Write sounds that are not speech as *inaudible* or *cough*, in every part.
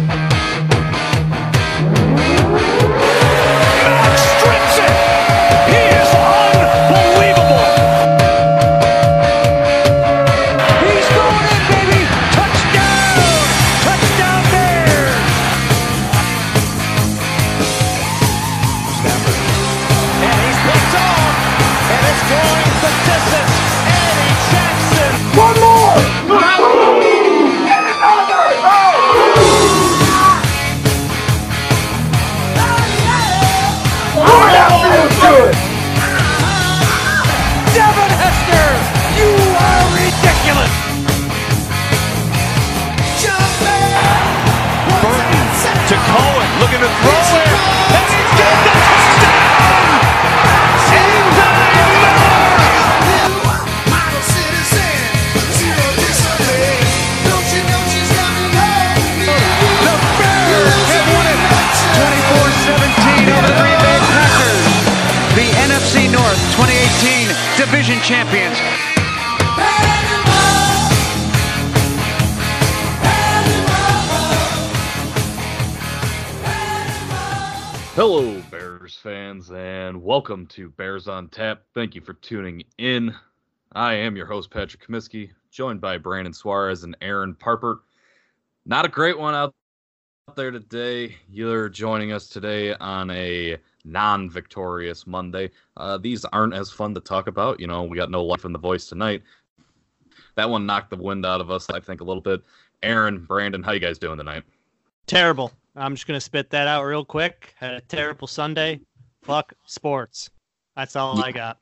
Max you for tuning in. I am your host, Patrick Comiskey, joined by Brandon Suarez and Aaron Parpert. Not a great one out there today. You're joining us today on a non victorious Monday. Uh, these aren't as fun to talk about. You know, we got no life in the voice tonight. That one knocked the wind out of us, I think, a little bit. Aaron, Brandon, how you guys doing tonight? Terrible. I'm just gonna spit that out real quick. Had a terrible Sunday. Fuck sports. That's all I got.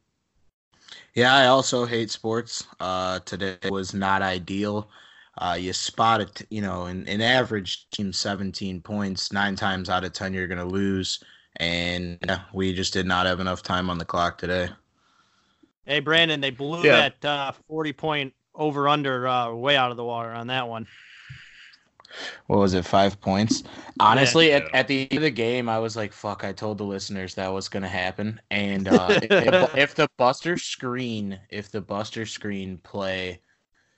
Yeah, I also hate sports. Uh, today was not ideal. Uh, you spot it, you know, in, in average team 17 points, nine times out of 10, you're going to lose. And yeah, we just did not have enough time on the clock today. Hey Brandon, they blew Yeah. that uh, 40 point over under uh, way out of the water on that one. What was it, five points? Honestly, Yeah. at, at the end of the game, I was like, fuck, I told the listeners that was going to happen. And uh, *laughs* if, if the Buster screen, if the Buster screen play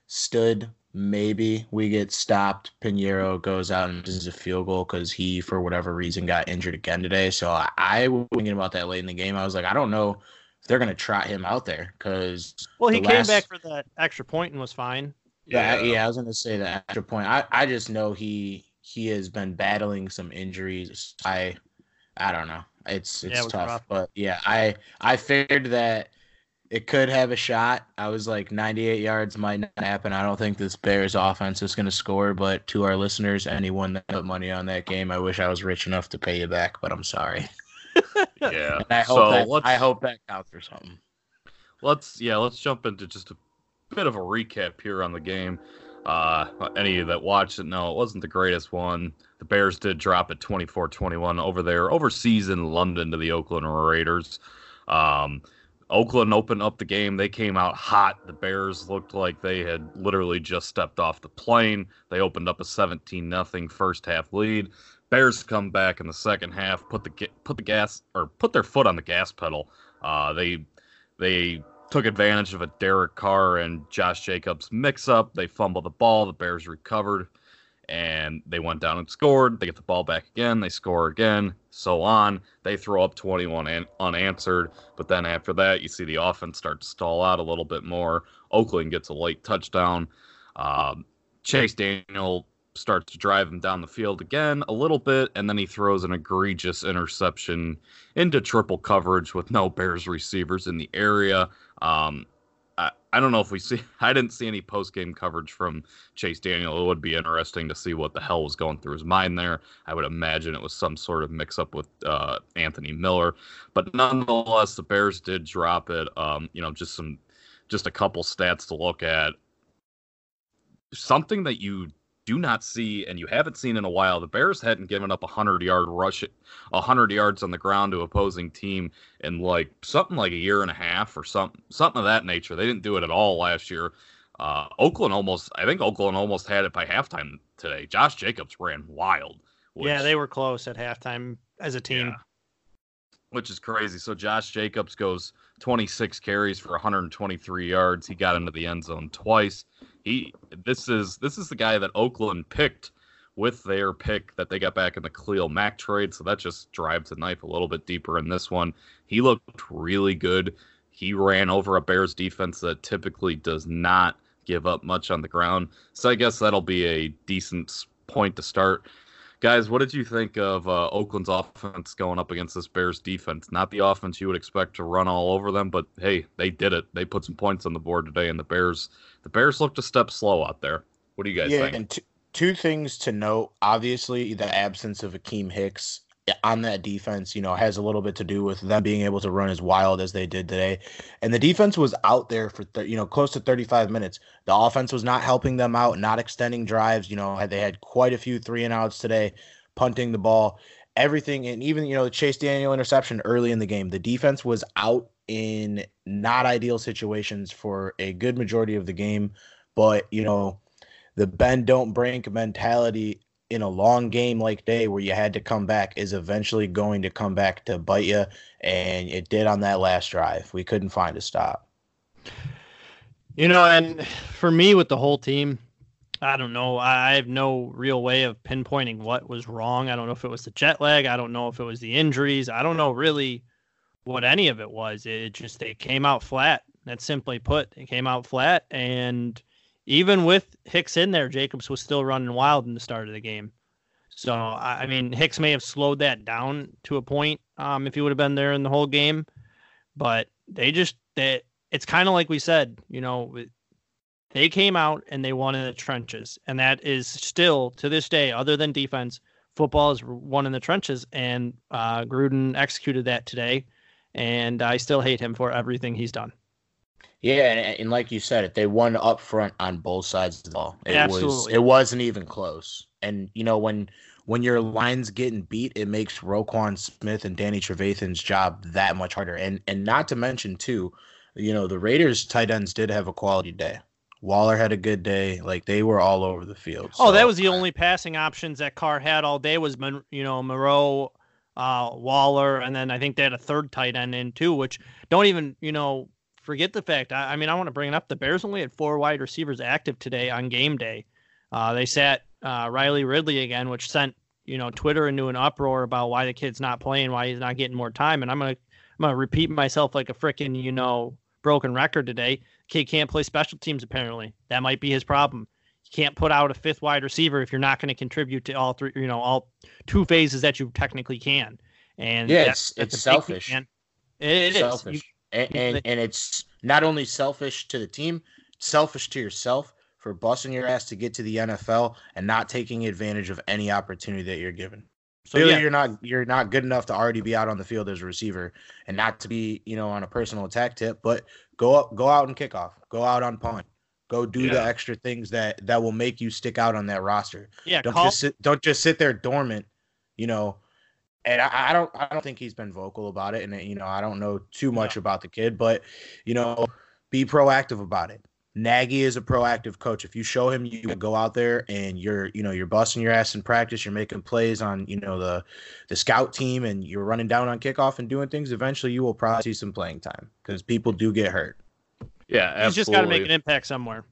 stood, maybe we get stopped. Piñeiro goes out and does a field goal because he, for whatever reason, got injured again today. So I, I was thinking about that late in the game. I was like, I don't know if they're going to trot him out there because Well, he The came back for that extra point and was fine. Yeah, yeah, I was gonna say that extra point. I, I just know he he has been battling some injuries. I I don't know. It's Yeah, it's it tough, rough. but yeah, I I figured that it could have a shot. I was like 98 yards might not happen. I don't think this Bears offense is gonna score. But to our listeners, anyone that put money on that game, I wish I was rich enough to pay you back, but I'm sorry. *laughs* Yeah. And I hope so that I hope that counts for something. let's yeah let's jump into just a bit of a recap here on the game. Uh any that watched it know it wasn't the greatest one. The bears did drop at 24-21 over there overseas in london to the oakland raiders. Um oakland opened up the game. They came out hot. The bears looked like they had literally just stepped off the plane. They opened up a 17 nothing first half lead. Bears come back in the second half put the put the gas or put their foot on the gas pedal. Uh they they took advantage of a Derek Carr and Josh Jacobs mix up. They fumbled the ball. The Bears recovered and they went down and scored. They get the ball back again. They score again, so on. They throw up 21 un- unanswered. But then after that, you see the offense start to stall out a little bit more. Oakland gets a late touchdown. Um, Chase Daniel starts to drive him down the field again a little bit, and then he throws an egregious interception into triple coverage with no Bears receivers in the area. Um, I, I don't know if we see. *laughs* I didn't see any post game coverage from Chase Daniel. It would be interesting to see what the hell was going through his mind there. I would imagine it was some sort of mix up with uh, Anthony Miller, but nonetheless, the Bears did drop it. Um, you know, just some, just a couple stats to look at. Something that you do not see and you haven't seen in a while. The Bears hadn't given up a hundred yard rush, a hundred yards on the ground to opposing team in like something like a year and a half or something something of that nature. They didn't do it at all last year. Uh, Oakland almost, I think Oakland almost had it by halftime today. Josh Jacobs ran wild. yeah, they were close at halftime as a team. yeah. Which is crazy. So Josh Jacobs goes 26 carries for 123 yards. He got into the end zone twice. He this is this is the guy that Oakland picked with their pick that they got back in the Khalil Mack trade. So that just drives the knife a little bit deeper in this one. He looked really good. He ran over a Bears defense that typically does not give up much on the ground. So I guess that'll be a decent point to start. Guys, what did you think of uh, Oakland's offense going up against this Bears defense? Not the offense you would expect to run all over them, but hey, they did it. They put some points on the board today, and the Bears, the Bears looked a step slow out there. What do you guys yeah, think? and t- two things to note. Obviously, the absence of Akiem Hicks on that defense, you know, has a little bit to do with them being able to run as wild as they did today. And the defense was out there for, th- you know, close to 35 minutes. The offense was not helping them out, not extending drives. You know, they had quite a few three and outs today, punting the ball, everything. And even, you know, the Chase Daniel interception early in the game. The defense was out in not ideal situations for a good majority of the game. But, you know, the bend don't break mentality in a long game like day where you had to come back is eventually going to come back to bite you and it did on that last drive. We couldn't find a stop. You know and for me with the whole team i don't know. I have no real way of pinpointing what was wrong. I don't know if it was the jet lag. I don't know if it was the injuries. I don't know really what any of it was. It just they came out flat. That's simply put. It came out flat. And even with Hicks in there, Jacobs was still running wild in the start of the game. So I mean, Hicks may have slowed that down to a point um, if he would have been there in the whole game, but they just they it's kind of like we said, you know, they came out and they won in the trenches, and that is still to this day, other than defense, football is won in the trenches, and uh, Gruden executed that today, and I still hate him for everything he's done. Yeah, and, and, like you said, it they won up front on both sides of the ball. It Absolutely. was it wasn't even close. And you know when when your line's getting beat, it makes Roquan Smith and Danny Trevathan's job that much harder. And and not to mention too, you know the Raiders tight ends did have a quality day. Waller had a good day. Like they were all over the field. Oh, that was the only passing options that Carr had all day was you know Moreau, uh, Waller, and then I think they had a third tight end in too, which don't even you know forget the fact. I, I mean, I want to bring it up. The Bears only had four wide receivers active today on game day. Uh, they sat uh, Riley Ridley again, which sent you know Twitter into an uproar about why the kid's not playing, why he's not getting more time. And I'm gonna I'm gonna repeat myself like a freaking you know broken record today. Kid can't play special teams apparently. That might be his problem. You can't put out a fifth wide receiver if you're not going to contribute to all three, you know, all two phases that you technically can. And yeah, that's, it's, it's selfish. It, it selfish. is. You, and, and, and it's not only selfish to the team, selfish to yourself for busting your ass to get to the NFL and not taking advantage of any opportunity that you're given. So yeah. you're not you're not good enough to already be out on the field as a receiver and not to be you know on a personal attack tip, but go up, go out and kick off, go out on punt, go do yeah. the extra things that that will make you stick out on that roster. Yeah, don't call- just sit, don't just sit there dormant, you know, and I, I, don't I don't think he's been vocal about it, and you know I don't know too much about the kid, but you know, be proactive about it. Nagy is a proactive coach. If you show him you go out there and you're you know you're busting your ass in practice, you're making plays on you know the the scout team, and you're running down on kickoff and doing things. Eventually, you will probably see some playing time because people do get hurt. Yeah, absolutely. he's just got to make an impact somewhere.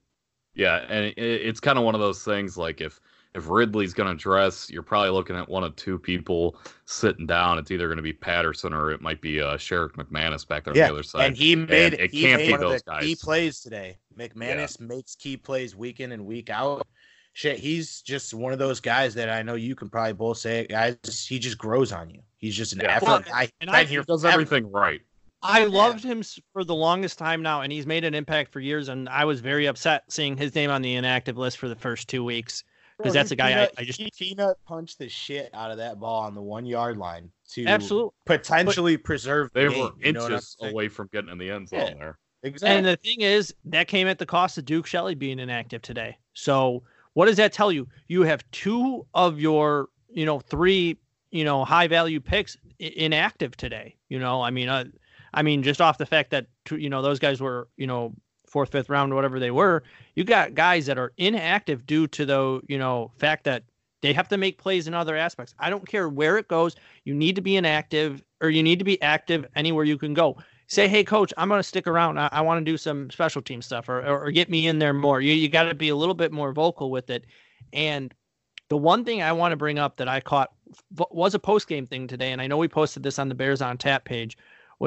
Yeah, and it's kind of one of those things like if if Ridley's going to dress, you're probably looking at one of two people sitting down. It's either going to be Patterson or it might be uh, Sherrick McManis back there yeah, on the other side. And he made and it he can't made be those guys. Key plays today. McManis yeah. makes key plays week in and week out. Shit, he's just one of those guys that I know you can probably both say, guys. He just grows on you. He's just an yeah. effort. Well, I, and I, he does everything right. I loved him for the longest time now, and he's made an impact for years. And I was very upset seeing his name on the inactive list for the first two weeks because that's a guy peanut, I, I, just he peanut punched the shit out of that ball on the one yard line to absolutely potentially but preserve. The they game, were inches away from getting in the end zone yeah, there. Exactly. And the thing is, that came at the cost of Duke Shelley being inactive today. So what does that tell you? You have two of your, you know, three, you know, high value picks inactive today. You know, I mean, uh, I mean, just off the fact that you know those guys were, you know, fourth, fifth round, whatever they were, you got guys that are inactive due to the, you know, fact that they have to make plays in other aspects. I don't care where it goes. You need to be inactive or you need to be active anywhere you can go. Say, hey, coach, I'm going to stick around. I, I want to do some special team stuff or, or, or, get me in there more. You, you got to be a little bit more vocal with it. And The one thing I want to bring up that I caught was a post game thing today, and I know we posted this on the Bears on Tap page,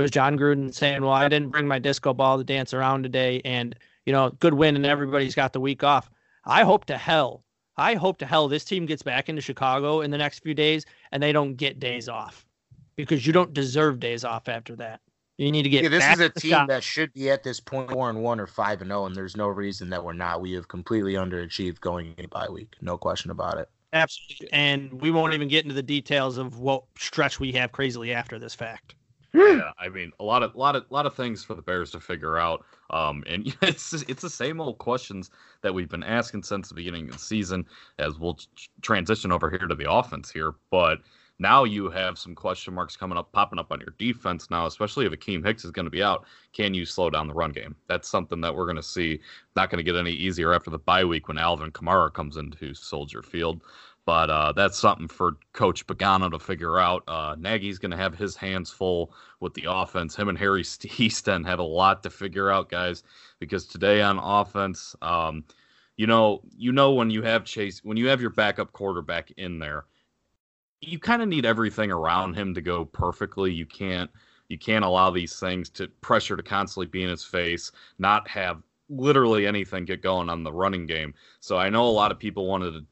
was Jon Gruden saying, "Well, I didn't bring my disco ball to dance around today, and you know, good win, and everybody's got the week off." I hope to hell, I hope to hell this team gets back into Chicago in the next few days, and they don't get days off, because you don't deserve days off after that. You need to get. Yeah, this is a team that should be at this point four and one or five and zero, and there's no reason that we're not. We have completely underachieved going into bye week, no question about it. Absolutely. And we won't even get into the details of what stretch we have crazily after this fact. Yeah, I mean, a lot of, lot of, lot of things for the Bears to figure out. Um, and *laughs* it's it's the same old questions that we've been asking since the beginning of the season. As we'll transition over here to the offense here, but now you have some question marks coming up, popping up on your defense now, especially if Akiem Hicks is going to be out. Can you slow down the run game? That's something that we're going to see. Not going to get any easier after the bye week when Alvin Kamara comes into Soldier Field. But uh, that's something for Coach Pagano to figure out. Uh, Nagy's going to have his hands full with the offense. Him and Harry *laughs* Hiestand have a lot to figure out, guys, because today on offense, um, you know, you know when you have Chase, when you have your backup quarterback in there, you kind of need everything around him to go perfectly. You can't you can't allow these things to pressure to constantly be in his face, not have literally anything get going on the running game. So I know a lot of people wanted to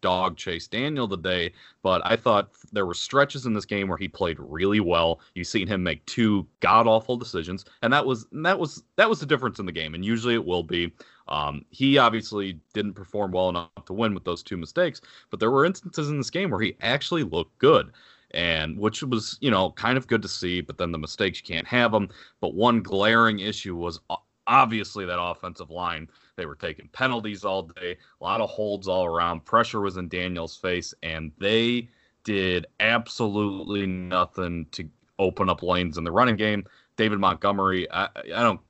dog Chase Daniel today, but I thought there were stretches in this game where he played really well. You've seen him make two god awful decisions, and that was and that was that was the difference in the game. And usually it will be. Um, he obviously didn't perform well enough to win with those two mistakes, but there were instances in this game where he actually looked good. And which was, you know, kind of good to see, but then the mistakes you can't have them. But one glaring issue was obviously that offensive line. They were taking penalties all day, a lot of holds all around. Pressure was in Daniel's face, and they did absolutely nothing to open up lanes in the running game. David Montgomery, I, I don't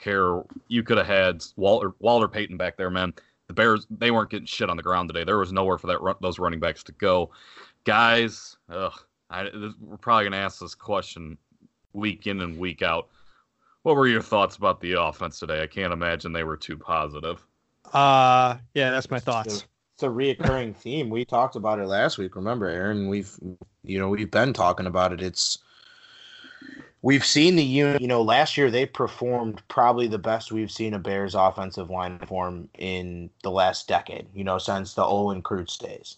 care. You could have had Walter Walter Payton back there, man. The Bears they weren't getting shit on the ground today. There was nowhere for that those running backs to go. Guys, ugh, I, this, we're probably gonna ask this question week in and week out. What were your thoughts about the offense today? I can't imagine they were too positive. Uh yeah, that's my thoughts. It's a reoccurring *laughs* theme. We talked about it last week. Remember, Aaron? We've you know we've been talking about it. It's we've seen the unit. You know, last year they performed probably the best we've seen a Bears offensive line form in the last decade. You know, since the Olin Kreutz days.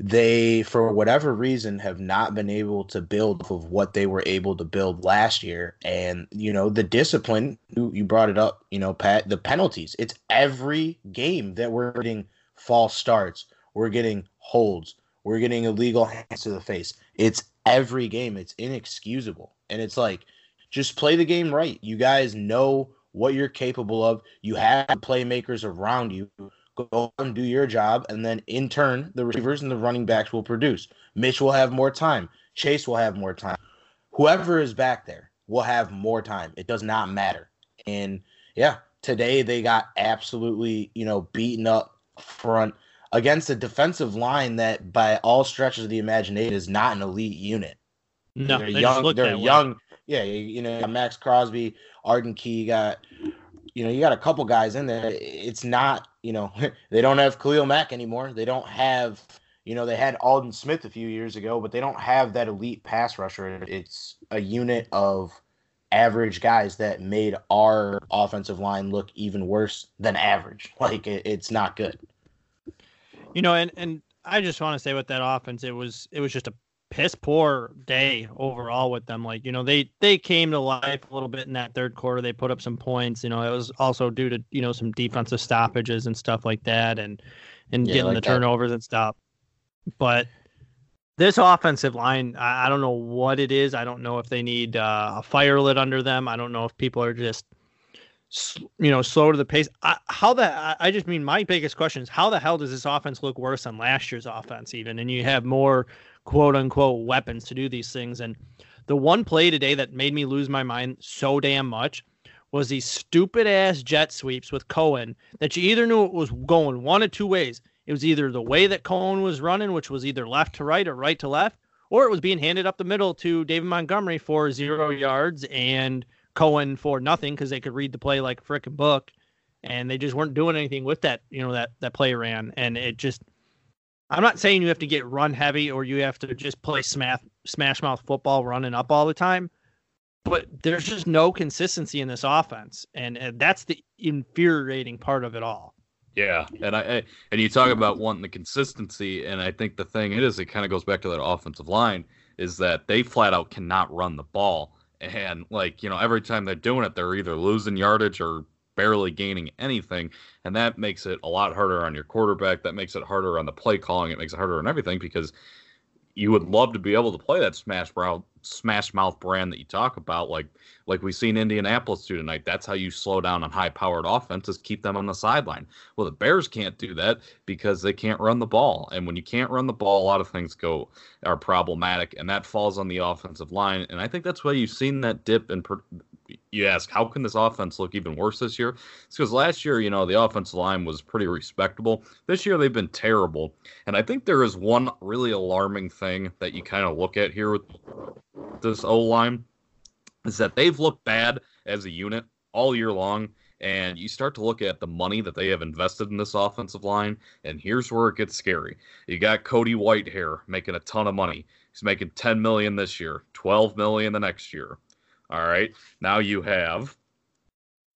They, for whatever reason, have not been able to build off of what they were able to build last year. And you know, the discipline. You, you brought it up. You know, Pat. The penalties. It's every game that we're getting false starts. We're getting holds. We're getting illegal hands to the face. It's every game. It's inexcusable. And it's like, just play the game right. You guys know what you're capable of. You have playmakers around you. Go and do your job. And then in turn, the receivers and the running backs will produce. Mitch will have more time. Chase will have more time. Whoever is back there will have more time. It does not matter. And yeah, today they got absolutely, you know, beaten up front against a defensive line that by all stretches of the imagination is not an elite unit. No, they're they young. They're that way. young. Yeah, you, you know, Maxx Crosby, Arden Key, got you know, you got a couple guys in there. It's not, you know, *laughs* they don't have Khalil Mack anymore. They don't have, you know, they had Aldon Smith a few years ago, but they don't have that elite pass rusher. It's a unit of average guys that made our offensive line look even worse than average. *laughs* Like it, it's not good. You know, and and I just want to say with that offense, it was it was just a piss poor day overall with them. Like you know, they they came to life a little bit in that third quarter. They put up some points. You know, it was also due to you know some defensive stoppages and stuff like that, and and Yeah, getting like the that. turnovers and stuff. But this offensive line, I, I don't know what it is. I don't know if they need uh, a fire lit under them. I don't know if people are just you know, slow to the pace. I, how the I, I just mean my biggest question is how the hell does this offense look worse than last year's offense even? And you have more quote unquote weapons to do these things. And the one play today that made me lose my mind so damn much was these stupid ass jet sweeps with Cohen that you either knew it was going one of two ways. It was either the way that Cohen was running, which was either left to right or right to left, or it was being handed up the middle to David Montgomery for zero yards and Cohen for nothing because they could read the play like a frickin' book. and they just weren't doing anything with that. You know that that play ran, and it just. I'm not saying you have to get run heavy or you have to just play smash smash mouth football running up all the time, but there's just no consistency in this offense, and, and that's the infuriating part of it all. Yeah, and I and you talk about wanting the consistency, and I think the thing is, it kind of goes back to that offensive line is that they flat out cannot run the ball, and like you know, every time they're doing it, they're either losing yardage or barely gaining anything, and that makes it a lot harder on your quarterback. That makes it harder on the play calling. It makes it harder on everything because you would love to be able to play that smash mouth smash mouth brand that you talk about, like like we seen Indianapolis do tonight. That's how you slow down on high powered offenses, keep them on the sideline. Well, the Bears can't do that because they can't run the ball, and when you can't run the ball, a lot of things go are problematic, and that falls on the offensive line. And I think that's why you've seen that dip in you ask how can this offense look even worse this year? It's because last year, you know, the offensive line was pretty respectable. This year they've been terrible. And I think there is one really alarming thing that you kind of look at here with this O line is that they've looked bad as a unit all year long. And you start to look at the money that they have invested in this offensive line, and here's where it gets scary. You got Cody Whitehair making a ton of money. He's making 10 million this year, 12 million the next year. All right. Now you have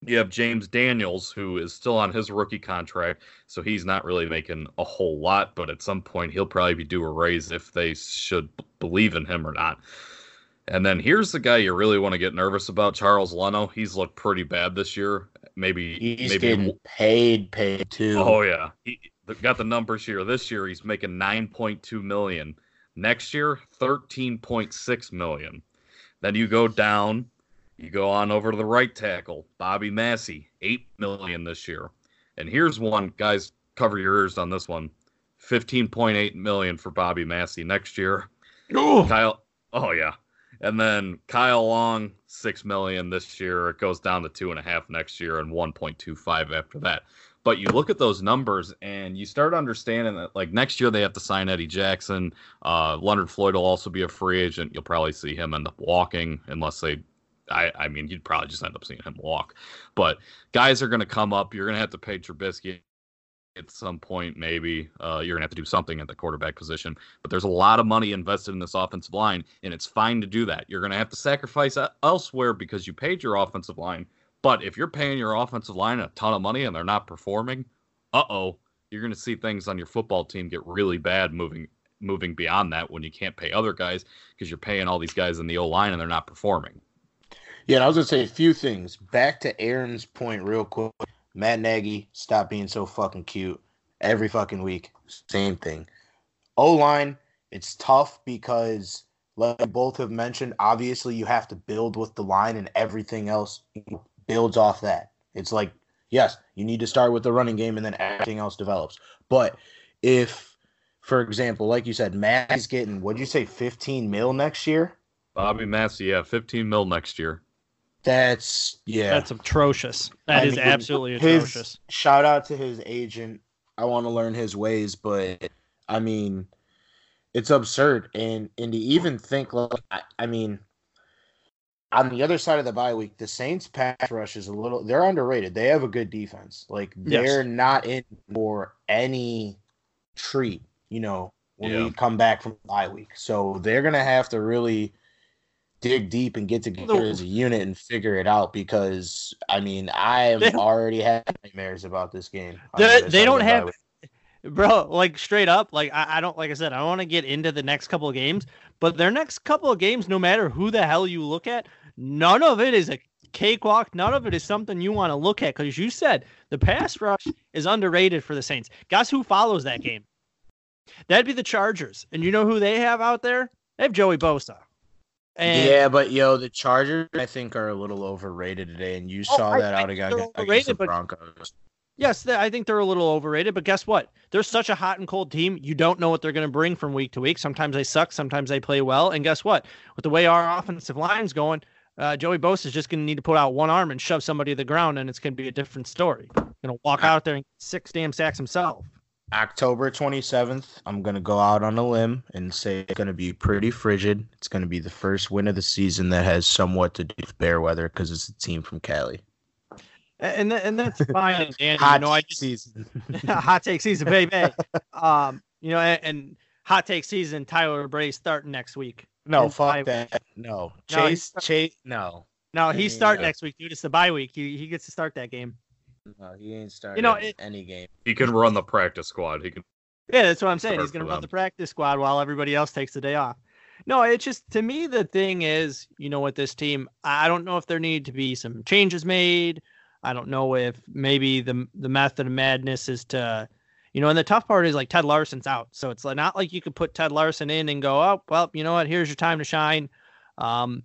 you have James Daniels, who is still on his rookie contract, so he's not really making a whole lot, but at some point he'll probably be due a raise if they should believe in him or not. And then here's the guy you really want to get nervous about, Charles Leno. He's looked pretty bad this year. Maybe he's maybe getting paid, paid too. Oh yeah, he got the numbers here. This year he's making 9.2 million. Next year, 13.6 million. Then you go down, you go on over to the right tackle, Bobby Massie, eight million this year. And here's one, guys, cover your ears on this one. 15.8 million for Bobby Massie next year. Ooh. Kyle, oh yeah. And then Kyle Long, six million this year. It goes down to two and a half next year and 1.25 after that. But you look at those numbers and you start understanding that like next year they have to sign Eddie Jackson. Uh, Leonard Floyd will also be a free agent. You'll probably see him end up walking unless they. I, I mean, you'd probably just end up seeing him walk. But guys are going to come up. You're going to have to pay Trubisky at some point, maybe. Uh, you're going to have to do something at the quarterback position. But there's a lot of money invested in this offensive line, and it's fine to do that. You're going to have to sacrifice elsewhere because you paid your offensive line but if you're paying your offensive line a ton of money and they're not performing, uh oh, you're going to see things on your football team get really bad moving moving beyond that when you can't pay other guys because you're paying all these guys in the O line and they're not performing. Yeah, and I was gonna say a few things. Back to Aaron's point, real quick. Matt Nagy, stop being so fucking cute. Every fucking week, same thing. O line, it's tough because, like both have mentioned, obviously you have to build with the line and everything else builds off that. It's like, yes, you need to start with the running game and then everything else develops. But if, for example, like you said, Matt's getting, what'd you say, 15 mil next year? Bobby Massie, yeah, 15 mil next year. That's, yeah. That's atrocious. That I is mean, absolutely his- atrocious. Shout out to his agent. I want to learn his ways, but I mean, it's absurd. And and to even think like, I, I mean, on the other side of the bye week, the Saints pass rush is a little they're underrated. They have a good defense. Like they're not in for any treat, you know, when Yeah. we come back from bye week. So they're gonna have to really dig deep and get together as a unit and figure it out because I mean I *laughs* am They- already had nightmares about this game. They- the they don't have- bro like straight up like I, I don't like i said i don't want to get into the next couple of games but their next couple of games no matter who the hell you look at none of it is a cakewalk none of it is something you want to look at because you said the pass rush is underrated for the saints guess who follows that game that'd be the chargers and you know who they have out there they have joey bosa and yeah, but yo, the Chargers I think are a little overrated today, and you Oh, saw I that out against, against the but- Broncos. Yes, I think they're a little overrated, but guess what? They're such a hot and cold team. You don't know what they're going to bring from week to week. Sometimes they suck, sometimes they play well. And guess what? With the way our offensive line's going, uh, Joey Bosa is just going to need to put out one arm and shove somebody to the ground, and it's going to be a different story. Going to walk out there and get six damn sacks himself. October 27th, I'm going to go out on a limb and say it's going to be pretty frigid. It's going to be the first win of the season that has somewhat to do with bear weather because it's a team from Cali. and and that's *laughs* fine. And Hot you know, I just season. *laughs* hot take season, baby. *laughs* um, you know, and, and hot take season. Tyler Bray starting next week. No, And fuck I- that. No, No, Chase, Chase, no, No, he he's mean, uh, next week, dude. It's the bye week. He he gets to start that game. no, he ain't starting You know, it- any game. He can run the practice squad. He can. Yeah, that's what I'm saying. He's going to run them. the practice squad while everybody else takes the day off. No, it's just to me the thing is, you know, with this team, I don't know if there need to be some changes made. I don't know if maybe the the method of madness is to, you know, and the tough part is like Ted Larsen's out, so it's like not like you could put Ted Larsen in and go, oh, well, you know what, here's your time to shine. Um,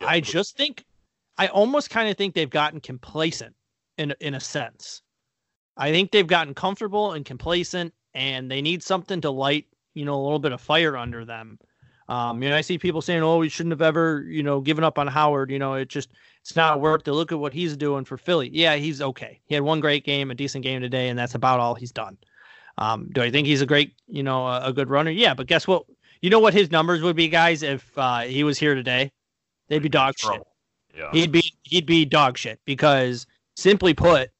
Yeah, I just think, I almost kind of think they've gotten complacent in in a sense. I think they've gotten comfortable and complacent, and they need something to light, you know, a little bit of fire under them. Um, you know, I see people saying, "Oh, we shouldn't have ever, you know, given up on Howard." You know, it just it's not worth to look at what he's doing for Philly. Yeah, he's okay. He had one great game, a decent game today, and that's about all he's done. Um, do I think he's a great, you know, a, a good runner? Yeah, but guess what? You know what his numbers would be, guys, if uh, he was here today? They'd be dog shit. Yeah. he'd be he'd be dog shit because simply put,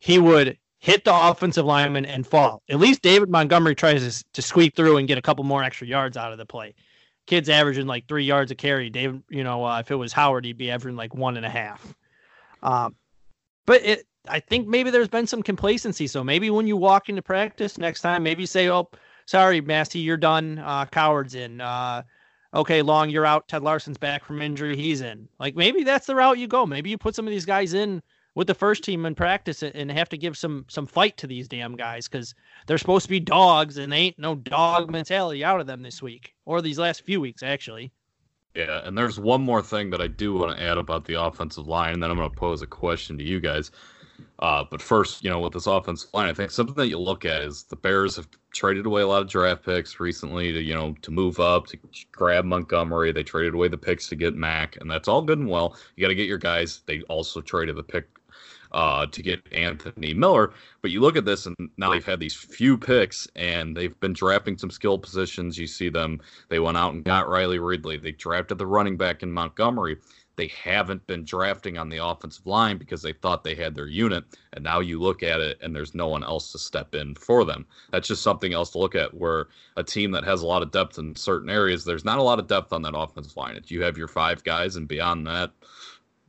he would hit the offensive lineman and fall. At least David Montgomery tries to, to squeak through and get a couple more extra yards out of the play. Kid's averaging like three yards a carry. David, you know, uh, if it was Howard, he'd be averaging like one and a half. Um, but it, I think maybe there's been some complacency. So maybe when you walk into practice next time, maybe say, "Oh, sorry, Massie, you're done. Uh, Coward's in." Uh, okay, Long, you're out. Ted Larsen's back from injury. He's in. Like maybe that's the route you go. Maybe you put some of these guys in with the first team in practice and have to give some some fight to these damn guys because they're supposed to be dogs and they ain't no dog mentality out of them this week or these last few weeks actually. Yeah, and there's one more thing that I do want to add about the offensive line, and then I'm going to pose a question to you guys. Uh, but first, you know, with this offensive line, I think something that you look at is the Bears have traded away a lot of draft picks recently to, you know, to move up, to grab Montgomery. They traded away the picks to get Mack, and that's all good and well. You got to get your guys. They also traded the pick uh, to get Anthony Miller. But you look at this, and now they've had these few picks, and they've been drafting some skill positions. You see them. They went out and got Riley Ridley. They drafted the running back in Montgomery. They haven't been drafting on the offensive line because they thought they had their unit. And now you look at it, and there's no one else to step in for them. That's just something else to look at. Where a team that has a lot of depth in certain areas, there's not a lot of depth on that offensive line. If you have your five guys, and beyond that,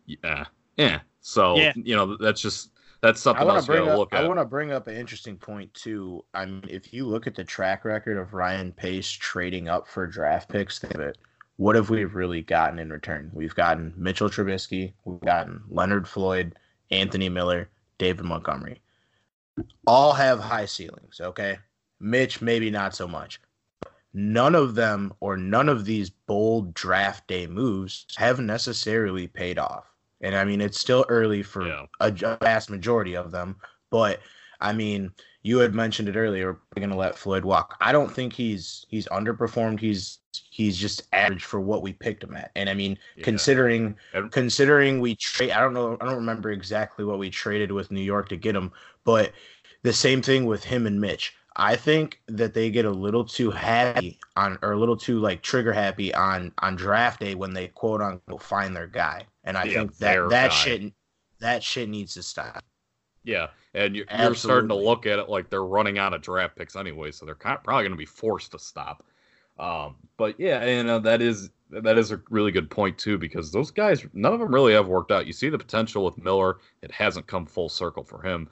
yeah, yeah. So Yeah. you know that's just that's something want else to you bring gotta up. look I want to bring up an interesting point too. I mean, if you look at the track record of Ryan Pace trading up for draft picks, think of it. What have we really gotten in return? We've gotten Mitchell Trubisky, we've gotten Leonard Floyd, Anthony Miller, David Montgomery. All have high ceilings. Okay, Mitch maybe not so much. None of them or none of these bold draft day moves have necessarily paid off. And I mean, it's still early for Yeah. a, a vast majority of them. But I mean, you had mentioned it earlier. We're going to let Floyd walk. I don't think he's he's underperformed. He's he's just average for what we picked him at. And I mean, Yeah. considering considering we trade, I don't know, I don't remember exactly what we traded with New York to get him, but the same thing with him and Mitch. I think that they get a little too happy on, or a little too like trigger happy on on draft day when they quote unquote find their guy, and I Yeah, think that that guy. shit that shit needs to stop. Yeah, and you're, you're starting to look at it like they're running out of draft picks anyway, so they're kind of, probably going to be forced to stop. Um, but yeah, and uh, that is that is a really good point too because those guys, none of them really have worked out. You see the potential with Miller; it hasn't come full circle for him.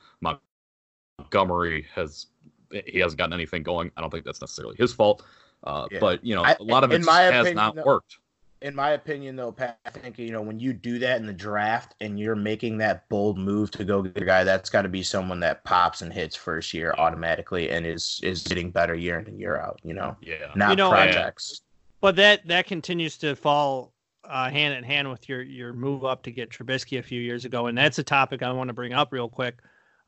Montgomery has he hasn't gotten anything going. I don't think that's necessarily his fault, uh, Yeah. but you know, a lot of it has opinion, not though- worked. In my opinion, though, Pat, I think you know when you do that in the draft and you're making that bold move to go get a guy, that's got to be someone that pops and hits first year automatically and is is getting better year in and year out. You know, Yeah, not You know, projects. But that that continues to fall uh, hand in hand with your your move up to get Trubisky a few years ago, and that's a topic I want to bring up real quick.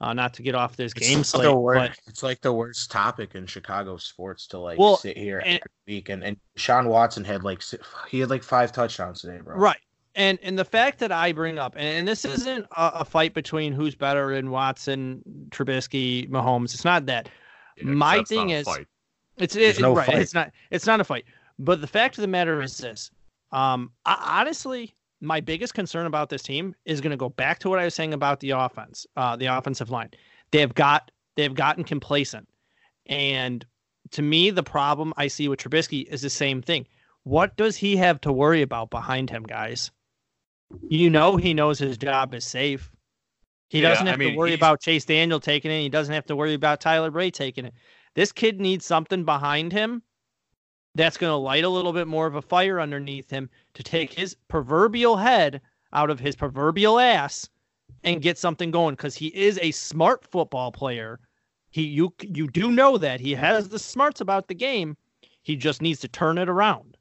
Uh, not to get off this game it's slate, the but. It's like the worst topic in Chicago sports to like Well, sit here and- every week. And and Sean Watson had like he had like five touchdowns today, bro. Right. And and the fact that I bring up, and, and this isn't a, a fight between who's better in Watson, Trubisky, Mahomes. It's not that. Yeah, My thing is-. It's it, no right. fight. It's not. It's not a fight. But the fact of the matter is this. Um, I, honestly, my biggest concern about this team is going to go back to what I was saying about the offense, uh, the offensive line. They have got they have gotten complacent, and to me, the problem I see with Trubisky is the same thing. What does he have to worry about behind him, guys? You know, he knows his job is safe. He Yeah, doesn't I have mean, to worry about Chase Daniel taking it. He doesn't have to worry about Tyler Bray taking it. This kid needs something behind him that's going to light a little bit more of a fire underneath him to take his proverbial head out of his proverbial ass and get something going because he is a smart football player. He you you do know that he has the smarts about the game. He just needs to turn it around.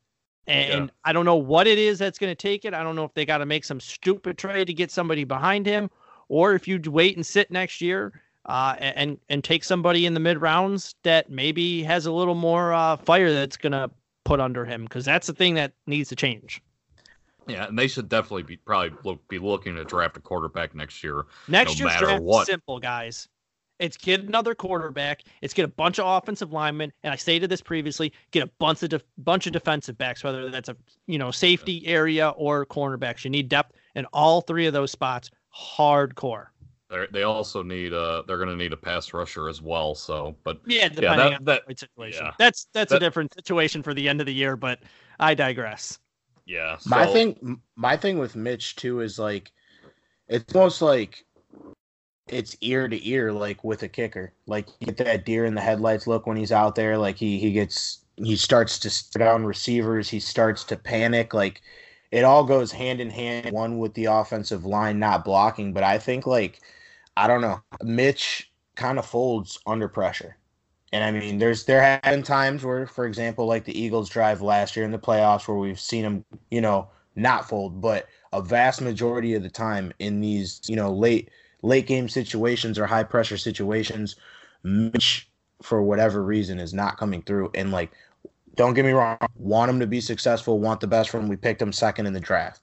And Yeah. I don't know what it is that's going to take it. I don't know if they got to make some stupid trade to get somebody behind him, or if you wait and sit next year uh, and and take somebody in the mid rounds that maybe has a little more uh, fire that's going to put under him because that's the thing that needs to change. Yeah, and they should definitely be probably look, be looking to draft a quarterback next year. Next No year's draft is what. simple, guys. It's get another quarterback. It's get a bunch of offensive linemen, and I stated this previously. Get a bunch of def- bunch of defensive backs, whether that's a you know safety area or cornerbacks. You need depth in all three of those spots. Hardcore. They're, they also need uh they're going to need a pass rusher as well. So, but Yeah, depending yeah, that, on that the situation. yeah. That's that's a different situation for the end of the year, but I digress. yeah. My thing, my thing with Mitch too is like, it's almost like it's ear to ear, like with a kicker. Like you get that deer in the headlights look when he's out there. Like he he gets he starts to stare down receivers. He starts to panic. Like it all goes hand in hand. One with the offensive line not blocking, but I think like I don't know. Mitch kind of folds under pressure. And I mean, there's there have been times where, for example, like the Eagles drive last year in the playoffs, where we've seen him, you know, not fold. But a vast majority of the time in these, you know, late late game situations or high pressure situations, Mitch, for whatever reason, is not coming through. And like, don't get me wrong, want him to be successful, want the best from him. We picked him second in the draft.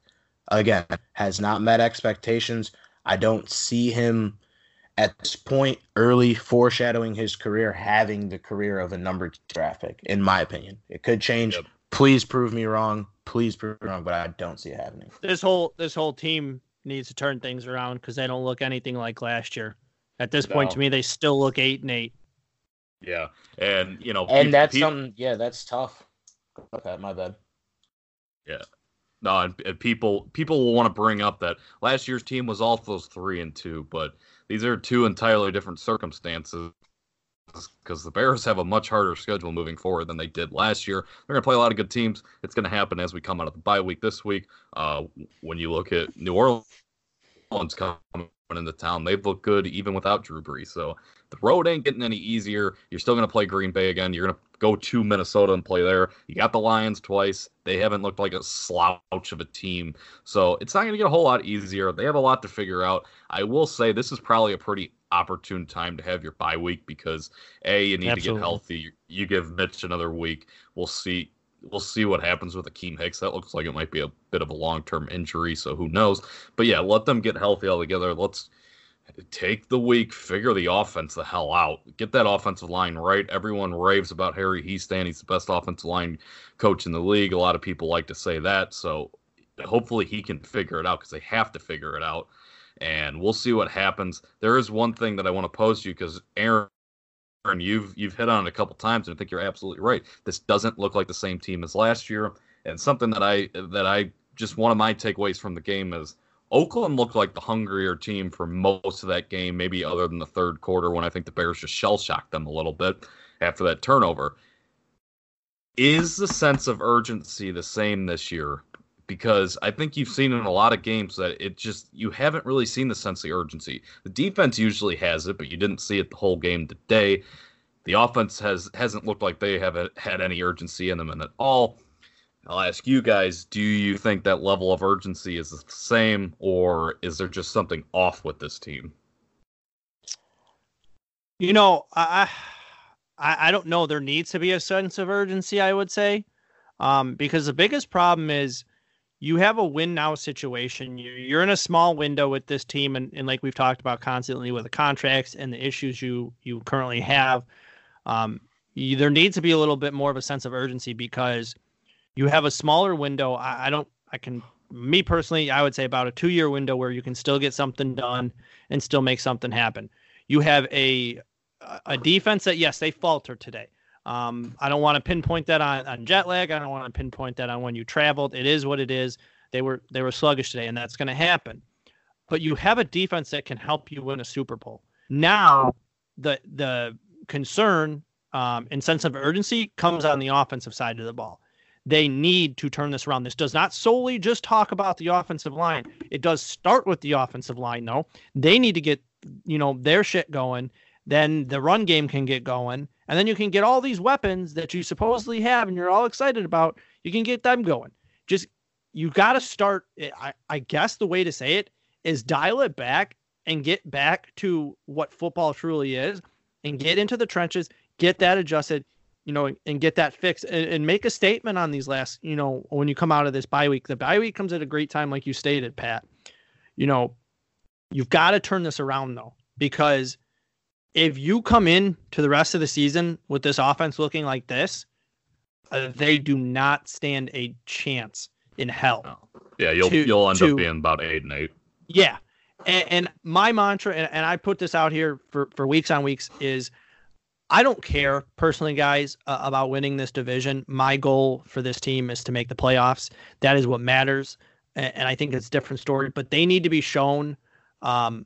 Again, has not met expectations. I don't see him at this point early foreshadowing his career having the career of a number two draft pick in my opinion it could change Yep. please prove me wrong please prove me wrong but i don't see it happening This whole this whole team needs to turn things around because they don't look anything like last year. At this point, to me, they still look eight and eight. Yeah, and you know, and peop- that's peop- something yeah that's tough okay my bad Yeah, No, and, and people people will want to bring up that last year's team was also three and two, but these are two entirely different circumstances. Because the Bears have a much harder schedule moving forward than they did last year. They're going to play a lot of good teams. It's going to happen as we come out of the bye week this week. Uh, when you look at New Orleans coming into town, they've looked good even without Drew Brees. So the road ain't getting any easier. You're still going to play Green Bay again. You're going to go to Minnesota and play there. You got the Lions twice. They haven't looked like a slouch of a team. So it's not going to get a whole lot easier. They have a lot to figure out. I will say this is probably a pretty opportune time to have your bye week because a you need to get healthy. You give Mitch another week. We'll see. We'll see what happens with Akiem Hicks. That looks like it might be a bit of a long term injury, so who knows? But yeah, let them get healthy all together. Let's take the week, figure the offense the hell out, get that offensive line right. Everyone raves about Harry Hiestand. He's the best offensive line coach in the league. A lot of people like to say that. So hopefully he can figure it out because they have to figure it out. And we'll see what happens. There is one thing that I want to post you because Aaron, you've you've hit on it a couple times, and I think you're absolutely right. This doesn't look like the same team as last year. And something that I that I just one of my takeaways from the game is Oakland looked like the hungrier team for most of that game, maybe other than the third quarter when I think the Bears just shell shocked them a little bit after that turnover. Is the sense of urgency the same this year? Because I think you've seen in a lot of games that it just you haven't really seen the sense of urgency. The defense usually has it, but you didn't see it the whole game today. The offense has hasn't looked like they have had any urgency in them at all. I'll ask you guys, do you think that level of urgency is the same or is there just something off with this team? You know, I I, I don't know. There needs to be a sense of urgency. I would say, um, because the biggest problem is you have a win now situation. You, you're in a small window with this team, and, and like we've talked about constantly with the contracts and the issues you you currently have. Um, you, there needs to be a little bit more of a sense of urgency because you have a smaller window. I, I don't. I can me personally, I would say about a two year window where you can still get something done and still make something happen. You have a a defense that yes, they falter today. Um, I don't want to pinpoint that on, on jet lag. I don't want to pinpoint that on when you traveled. It is what it is. They were they were sluggish today, and that's going to happen. But you have a defense that can help you win a Super Bowl. Now, the the concern um, and sense of urgency comes on the offensive side of the ball. They need to turn this around. This does not solely just talk about the offensive line. It does start with the offensive line, though. They need to get you know their shit going. Then the run game can get going, and then you can get all these weapons that you supposedly have and you're all excited about. You can get them going. Just you got to start. Eh, I, I guess the way to say it is dial it back and get back to what football truly is and get into the trenches, get that adjusted, you know, and get that fixed and, and, make a statement on these last, you know, when you come out of this bye week. The bye week comes at a great time, like you stated, Pat. You know, you've got to turn this around though, because if you come in to the rest of the season with this offense looking like this, uh, they do not stand a chance in hell. No. Yeah, you'll to, you'll end to, up being about eight and eight. Yeah, and, and my mantra, and, and, I put this out here for for weeks on weeks, is I don't care personally, guys, uh, about winning this division. My goal for this team is to make the playoffs. That is what matters, and, and I think it's a different story. But they need to be shown um,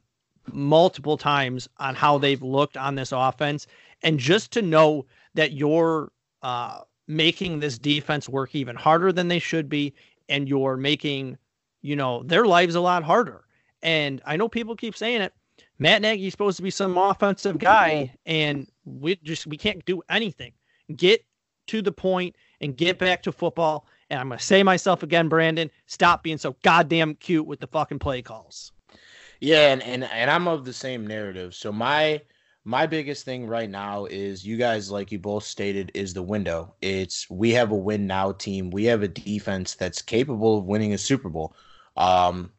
multiple times on how they've looked on this offense, and just to know that you're uh, making this defense work even harder than they should be, and you're making you know their lives a lot harder. And I know people keep saying it. Matt Nagy's supposed to be some offensive guy, and we just we can't do anything. Get to the point and get back to football. And I'm gonna say myself again, Brandon, stop being so goddamn cute with the fucking play calls. Yeah, and, and and I'm of the same narrative. So my my biggest thing right now is you guys, like you both stated, is the window. It's we have a win now team. We have a defense that's capable of winning a Super Bowl. Um,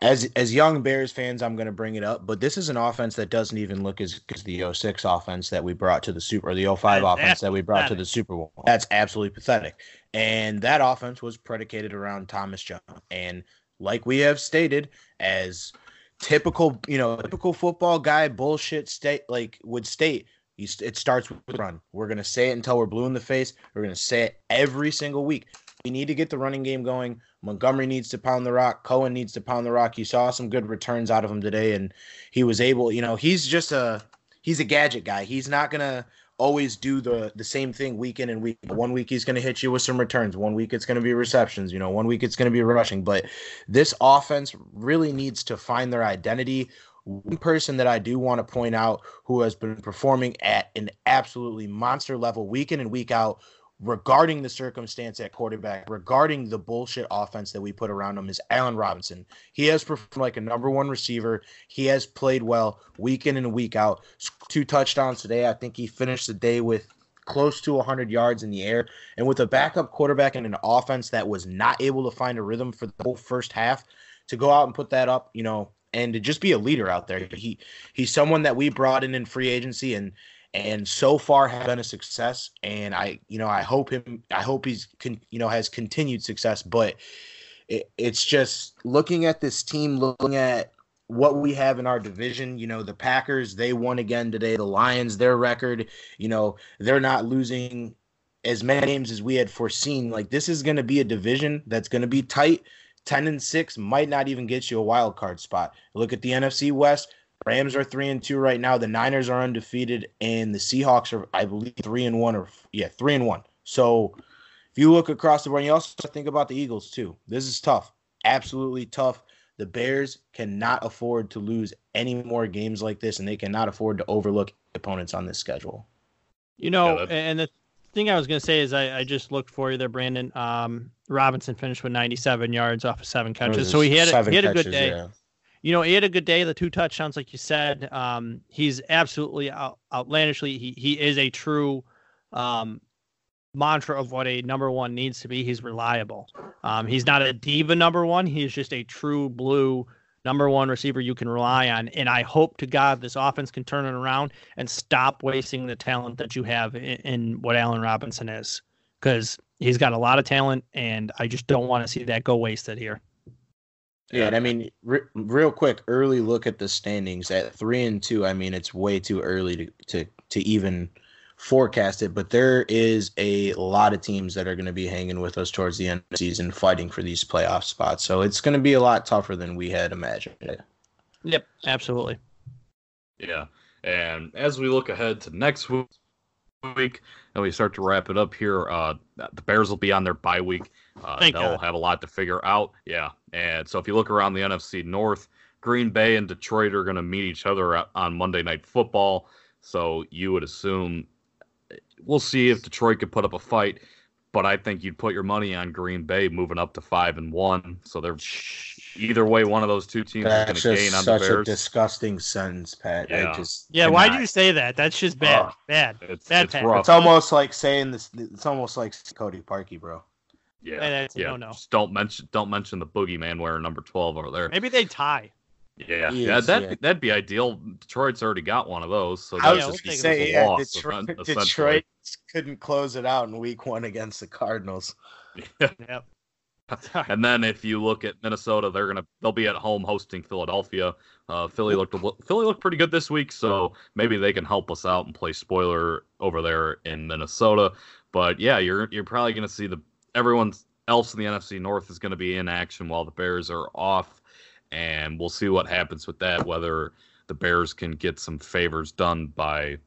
as as young Bears fans, I'm going to bring it up, but this is an offense that doesn't even look as good as the 06 offense that we brought to the Super or the 05 That's offense that we brought pathetic. to the Super Bowl. That's absolutely pathetic. And that offense was predicated around Thomas Jones. And like we have stated, as typical, you know, typical football guy bullshit state like would state, it starts with run. We're gonna say it until we're blue in the face. We're gonna say it every single week. We need to get the running game going. Montgomery needs to pound the rock. Cohen needs to pound the rock. You saw some good returns out of him today, and he was able. You know, he's just a he's a gadget guy. He's not gonna always do the the same thing week in and week. One week he's going to hit you with some returns. One week it's going to be receptions. You know, one week it's going to be rushing. But this offense really needs to find their identity. One person that I do want to point out who has been performing at an absolutely monster level week in and week out regarding the circumstance at quarterback, regarding the bullshit offense that we put around him, is Allen Robinson. He has performed like a number one receiver. He has played well week in and week out. Two touchdowns today. I think he finished the day with close to 100 yards in the air. And with a backup quarterback and an offense that was not able to find a rhythm for the whole first half, to go out and put that up, you know, and to just be a leader out there. He he's someone that we brought in in free agency and and so far have been a success. And I, you know, I hope him, I hope he's, con, you know, has continued success. But it, it's just looking at this team, looking at what we have in our division. You know, the Packers, they won again today. The Lions, their record, you know, they're not losing as many games as we had foreseen. Like this is going to be a division that's going to be tight. 10 and 6 might not even get you a wild card spot. Look at the NFC West. Rams are three and two right now. The Niners are undefeated, and the Seahawks are, I believe, three and one or yeah, three and one. So if you look across the board, you also think about the Eagles too. This is tough, absolutely tough. The Bears cannot afford to lose any more games like this, and they cannot afford to overlook opponents on this schedule. You know, yeah, and the thing I was going to say is I, I, just looked for you there, Brandon. Um, Robinson finished with 97 yards off of seven catches, so he had a, he had a good day. Yeah you know, he had a good day. The two touchdowns, like you said, um, he's absolutely out, outlandishly. He he is a true um, mantra of what a number one needs to be. He's reliable. Um, he's not a diva number one. He's just a true blue number one receiver you can rely on. And I hope to God this offense can turn it around and stop wasting the talent that you have in, in what Allen Robinson is. Because He's got a lot of talent, and I just don't want to see that go wasted here. Yeah, and I mean, re- real quick, early look at the standings at three and two. I mean, it's way too early to to to even forecast it, but there is a lot of teams that are going to be hanging with us towards the end of the season, fighting for these playoff spots. So it's going to be a lot tougher than we had imagined. Yep, absolutely. Yeah, and as we look ahead to next week, and we start to wrap it up here, uh, the Bears will be on their bye week. Uh, Thank they'll God. have a lot to figure out. Yeah, and so if you look around the NFC North, Green Bay and Detroit are going to meet each other on Monday Night Football. So you would assume we'll see if Detroit could put up a fight, but I think you'd put your money on Green Bay moving up to five and one. So they're either way, one of those two teams is going That's to just gain on the such a disgusting sentence, Pat. Yeah. I just Yeah, why do you say that? That's just bad. Ugh. bad. It's, Bad it's Pat. It's almost like saying this. It's almost like Cody Parkey, bro. Yeah, Yeah, that's yeah. no-no. Just don't mention don't mention the boogeyman wearing number twelve over there. Maybe they tie. Yeah, He yeah, is, that yeah. that'd be ideal. Detroit's already got one of those, so I that's was just just equals thinking a Say, yeah, loss, Detroit. Detroit couldn't close it out in Week One against the Cardinals. *laughs* Yep. *laughs* And then if you look at Minnesota, they're gonna they'll be at home hosting Philadelphia. Uh, Philly looked Philly looked pretty good this week, so maybe they can help us out and play spoiler over there in Minnesota. But yeah, you're you're probably gonna see the everyone else in the NFC North is gonna be in action while the Bears are off, and we'll see what happens with that. Whether the Bears can get some favors done by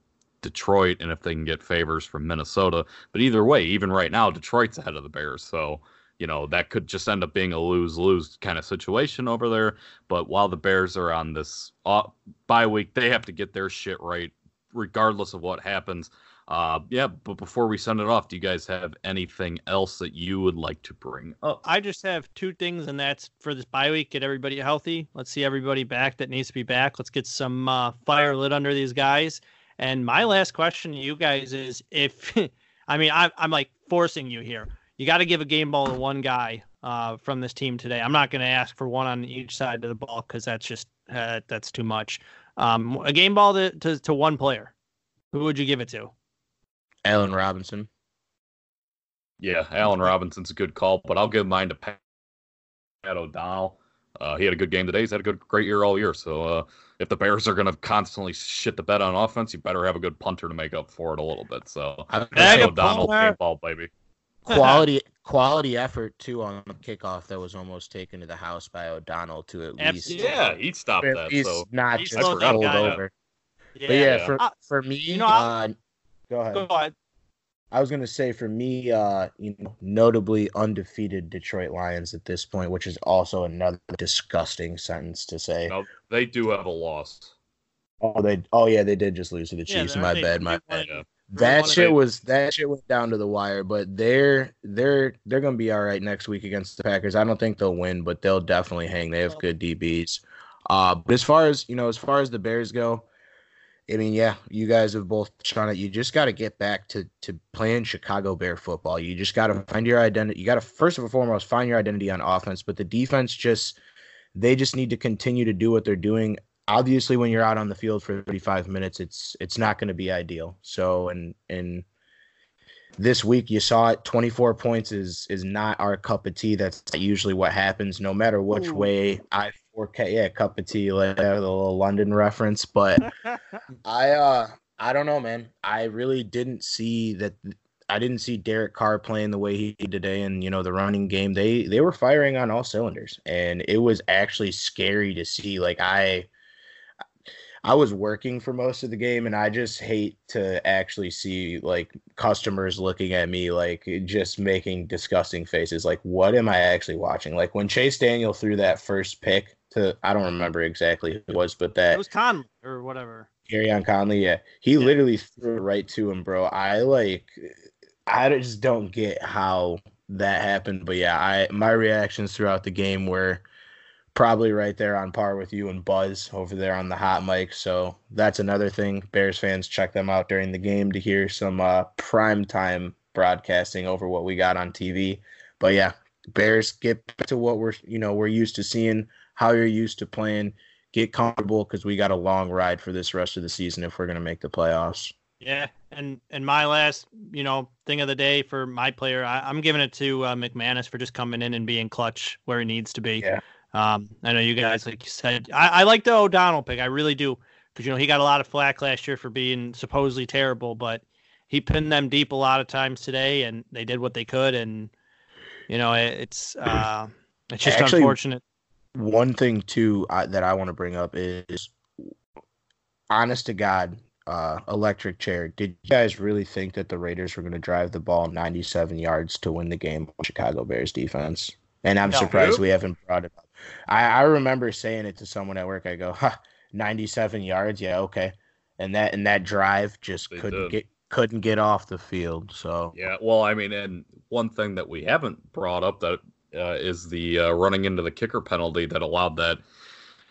Detroit and if they can get favors from Minnesota. But either way, even right now, Detroit's ahead of the Bears, so you know that could just end up being a lose-lose kind of situation over there. But while the Bears are on this uh, bye week, they have to get their shit right, regardless of what happens. Uh, yeah, but before we send it off, do you guys have anything else that you would like to bring up? I just have two things, and that's for this bye week, get everybody healthy. Let's see everybody back that needs to be back. Let's get some uh, fire lit under these guys. And my last question to you guys is if, *laughs* I mean, I'm, I'm like forcing you here. You got to give a game ball to one guy uh, from this team today. I'm not going to ask for one on each side of the ball because that's just, uh, that's too much. Um, a game ball to, to, to one player. Who would you give it to? Allen Robinson. Yeah, Allen Robinson's a good call, but I'll give mine to Pat O'Donnell. Uh, he had a good game today. He's had a good, great year all year. So uh, if the Bears are going to constantly shit the bed on offense, you better have a good punter to make up for it a little bit. So I- Bag Pat O'Donnell, punter. game ball, baby. quality quality effort too on the kickoff that was almost taken to the house by O'Donnell to at least Absolutely. Yeah, he stopped at that. least So not He's just slowed rolled over. Yeah. But yeah, Yeah. for Uh, for me, you know, uh, go ahead. Go ahead. I was gonna say for me, uh, you know, notably undefeated Detroit Lions at this point, which is also another disgusting sentence to say. no, they do have a loss. Oh, they, oh yeah, they did just lose to the Chiefs. they're- my they- bad, my bad. Yeah. That shit was that shit went down to the wire, but they're they're they're gonna be all right next week against the Packers. I don't think they'll win, but they'll definitely hang. They have good DBs. Uh, but as far as you know, as far as the Bears go, I mean, yeah, you guys have both on it. You just got to get back to to playing Chicago Bear football. You just got to find your identity. You got to first and foremost find your identity on offense, but the defense just they just need to continue to do what they're doing. Obviously, when you're out on the field for 35 minutes, it's it's not going to be ideal. So, and and this week you saw it 24 points is is not our cup of tea that's usually what happens no matter which way i forecast yeah cup of tea like a little london reference but *laughs* i uh i don't know man i really didn't see that i didn't see derek carr playing the way he did today and you know the running game they they were firing on all cylinders and it was actually scary to see like i I was working for most of the game, and I just hate to actually see like customers looking at me like just making disgusting faces. Like, what am I actually watching? Like when Chase Daniel threw that first pick to I don't remember exactly who it was, but It that was Conley or whatever. Gareon Conley, yeah, he Yeah. literally threw it right to him, bro. I like, I just don't get how that happened, but yeah, I my reactions throughout the game were probably right there on par with you and Buzz over there on the hot mic. So that's another thing. Bears fans, check them out during the game to hear some uh, prime time broadcasting over what we got on TV. But yeah, Bears get back to what we're you know we're used to seeing, how you're used to playing. Get comfortable because we got a long ride for this rest of the season if we're gonna make the playoffs. Yeah, and and my last, you know, thing of the day for my player, I, am giving it to uh, McManis for just coming in and being clutch where he needs to be. Yeah. Um, I know you guys, like you said, I, I like the O'Donnell pick. I really do, because you know he got a lot of flack last year for being supposedly terrible, but he pinned them deep a lot of times today, and they did what they could, and you know it, it's uh, it's just Actually, unfortunate. One thing too I, that I want to bring up is, honest to God, uh, electric chair. Did you guys really think that the Raiders were going to drive the ball 97 yards to win the game on Chicago Bears defense? And I'm No. surprised we haven't brought it up. I, I remember saying it to someone at work. I go, huh, 97 yards, yeah, okay. And that and that drive just They couldn't did. get couldn't get off the field. So Yeah, well, I mean, and one thing that we haven't brought up that uh, is the uh, running into the kicker penalty that allowed that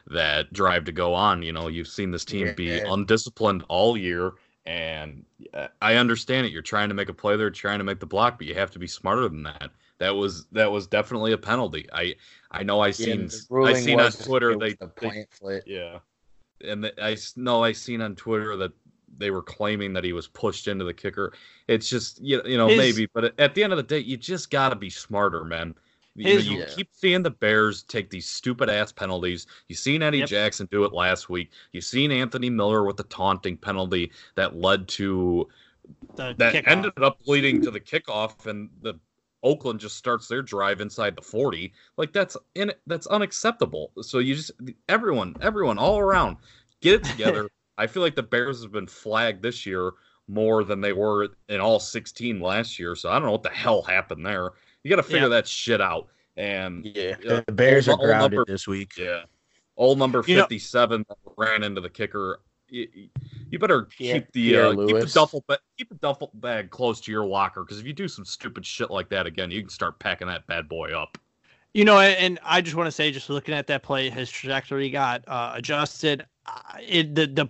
that drive to go on. You know, you've seen this team be Yeah. undisciplined all year, and uh, I understand it. You're trying to make a play there, trying to make the block, but you have to be smarter than that. That was that was definitely a penalty. I I know I Yeah, seen the I seen on Twitter they, a they plant foot. yeah, and the, I know I seen on Twitter that they were claiming that he was pushed into the kicker. It's just you you know His- maybe, but at the end of the day, you just got to be smarter, man. You, know, His- you Yeah. keep seeing the Bears take these stupid ass penalties. You've seen Eddie Yep. Jackson do it last week. You've seen Anthony Miller with the taunting penalty that led to The that kickoff. ended up leading to the kickoff and the Oakland just starts their drive inside the 40. Like that's in that's unacceptable. So you just everyone, everyone all around get it *laughs* together. I feel like the Bears have been flagged this year more than they were in all 16 last year. So I don't know what the hell happened there. You got to figure Yeah. that shit out. And Yeah, Yeah. the Bears are Old- old grounded number- this week. yeah, old number You know- 57 ran into the kicker. You, you better Pierre- keep the Pierre uh, keep the duffel bag keep the duffel bag close to your locker because if you do some stupid shit like that again, you can start packing that bad boy up. You know, and I just want to say, just looking at that play, his trajectory got uh, adjusted. Uh, it, the the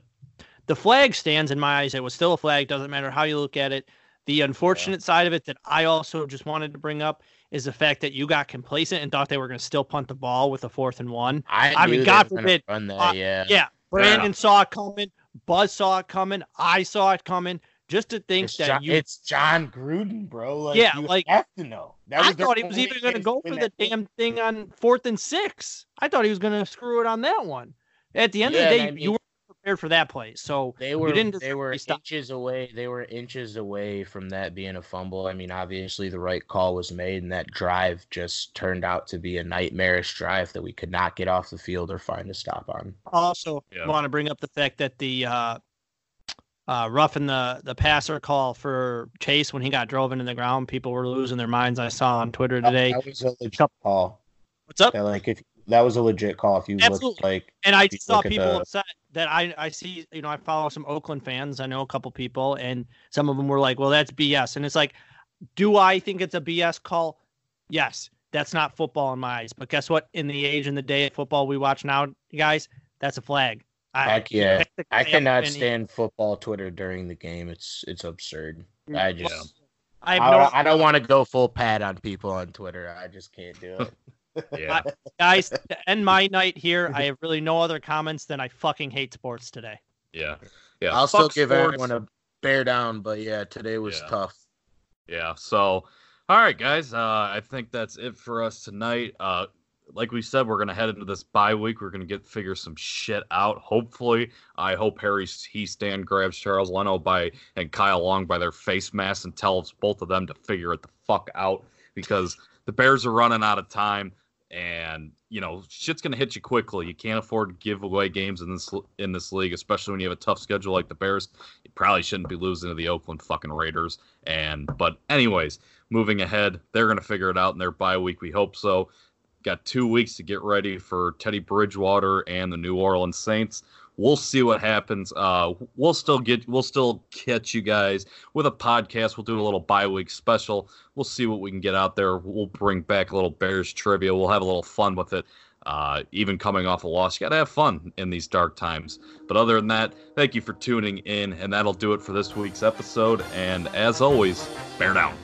the flag stands in my eyes. It was still a flag. Doesn't matter how you look at it. The unfortunate side of it that I also just wanted to bring up is the fact that you got complacent and thought they were going to still punt the ball with a fourth and one. I, I mean, God forbid, run that. uh, yeah, Yeah, Brandon saw it coming. Buzz saw it coming. I saw it coming. Just to think it's, that John, you it's Jon Gruden, bro. Like, Yeah, you like, have to know. That I thought he was even going to go for the damn thing on fourth and six. I thought he was going to screw it on that one. At the end Yeah, of the day, I mean- you weren't prepared for that play. So They were didn't they were stop. inches away. They were inches away from that being a fumble. I mean, obviously the right call was made, and that drive just turned out to be a nightmarish drive that we could not get off the field or find a stop on. also Yeah. want to bring up the fact that the uh, uh, roughing the the passer call for Chase when he got drove into the ground, people were losing their minds. I saw on Twitter today. That was a legit call. What's up? That, like if that was a legit call, if you Absolutely. looked like And I saw people the- upset that I I see you know I follow some Oakland fans. I know a couple people, and some of them were like, "Well, that's BS." And it's like, do I think it's a BS call? Yes, that's not football in my eyes. But guess what? In the age and the day of football we watch now, guys, that's a flag. I, Heck yeah. I cannot stand football Twitter during the game. It's it's absurd. Mm. I just. I I, no I don't want to go full pad on people on Twitter. I just can't do it. *laughs* Yeah, guys to end my night here. I have really no other comments than I fucking hate sports today. yeah, yeah. I'll still give sports. everyone a bear down, but yeah, today was Yeah. tough. Yeah. So, all right, guys. Uh, I think that's it for us tonight. Uh, like we said, we're gonna head into this bye week. We're gonna get figure some shit out. Hopefully, I hope Harry Hiestand grabs Charles Leno by and Kyle Long by their face masks and tells both of them to figure it the fuck out because the Bears are running out of time. And you know shit's gonna hit you quickly. You can't afford to give away games in this in this league, especially when you have a tough schedule like the Bears. You probably shouldn't be losing to the Oakland fucking Raiders. And but anyways, moving ahead, they're gonna figure it out in their bye week. We hope so. Got two weeks to get ready for Teddy Bridgewater and the New Orleans Saints. We'll see what happens. Uh, we'll still get, we'll still catch you guys with a podcast. We'll do a little bye week special. We'll see what we can get out there. We'll bring back a little Bears trivia. We'll have a little fun with it. Uh, even coming off a loss, you got to have fun in these dark times. But other than that, thank you for tuning in, and that'll do it for this week's episode. And as always, bear down.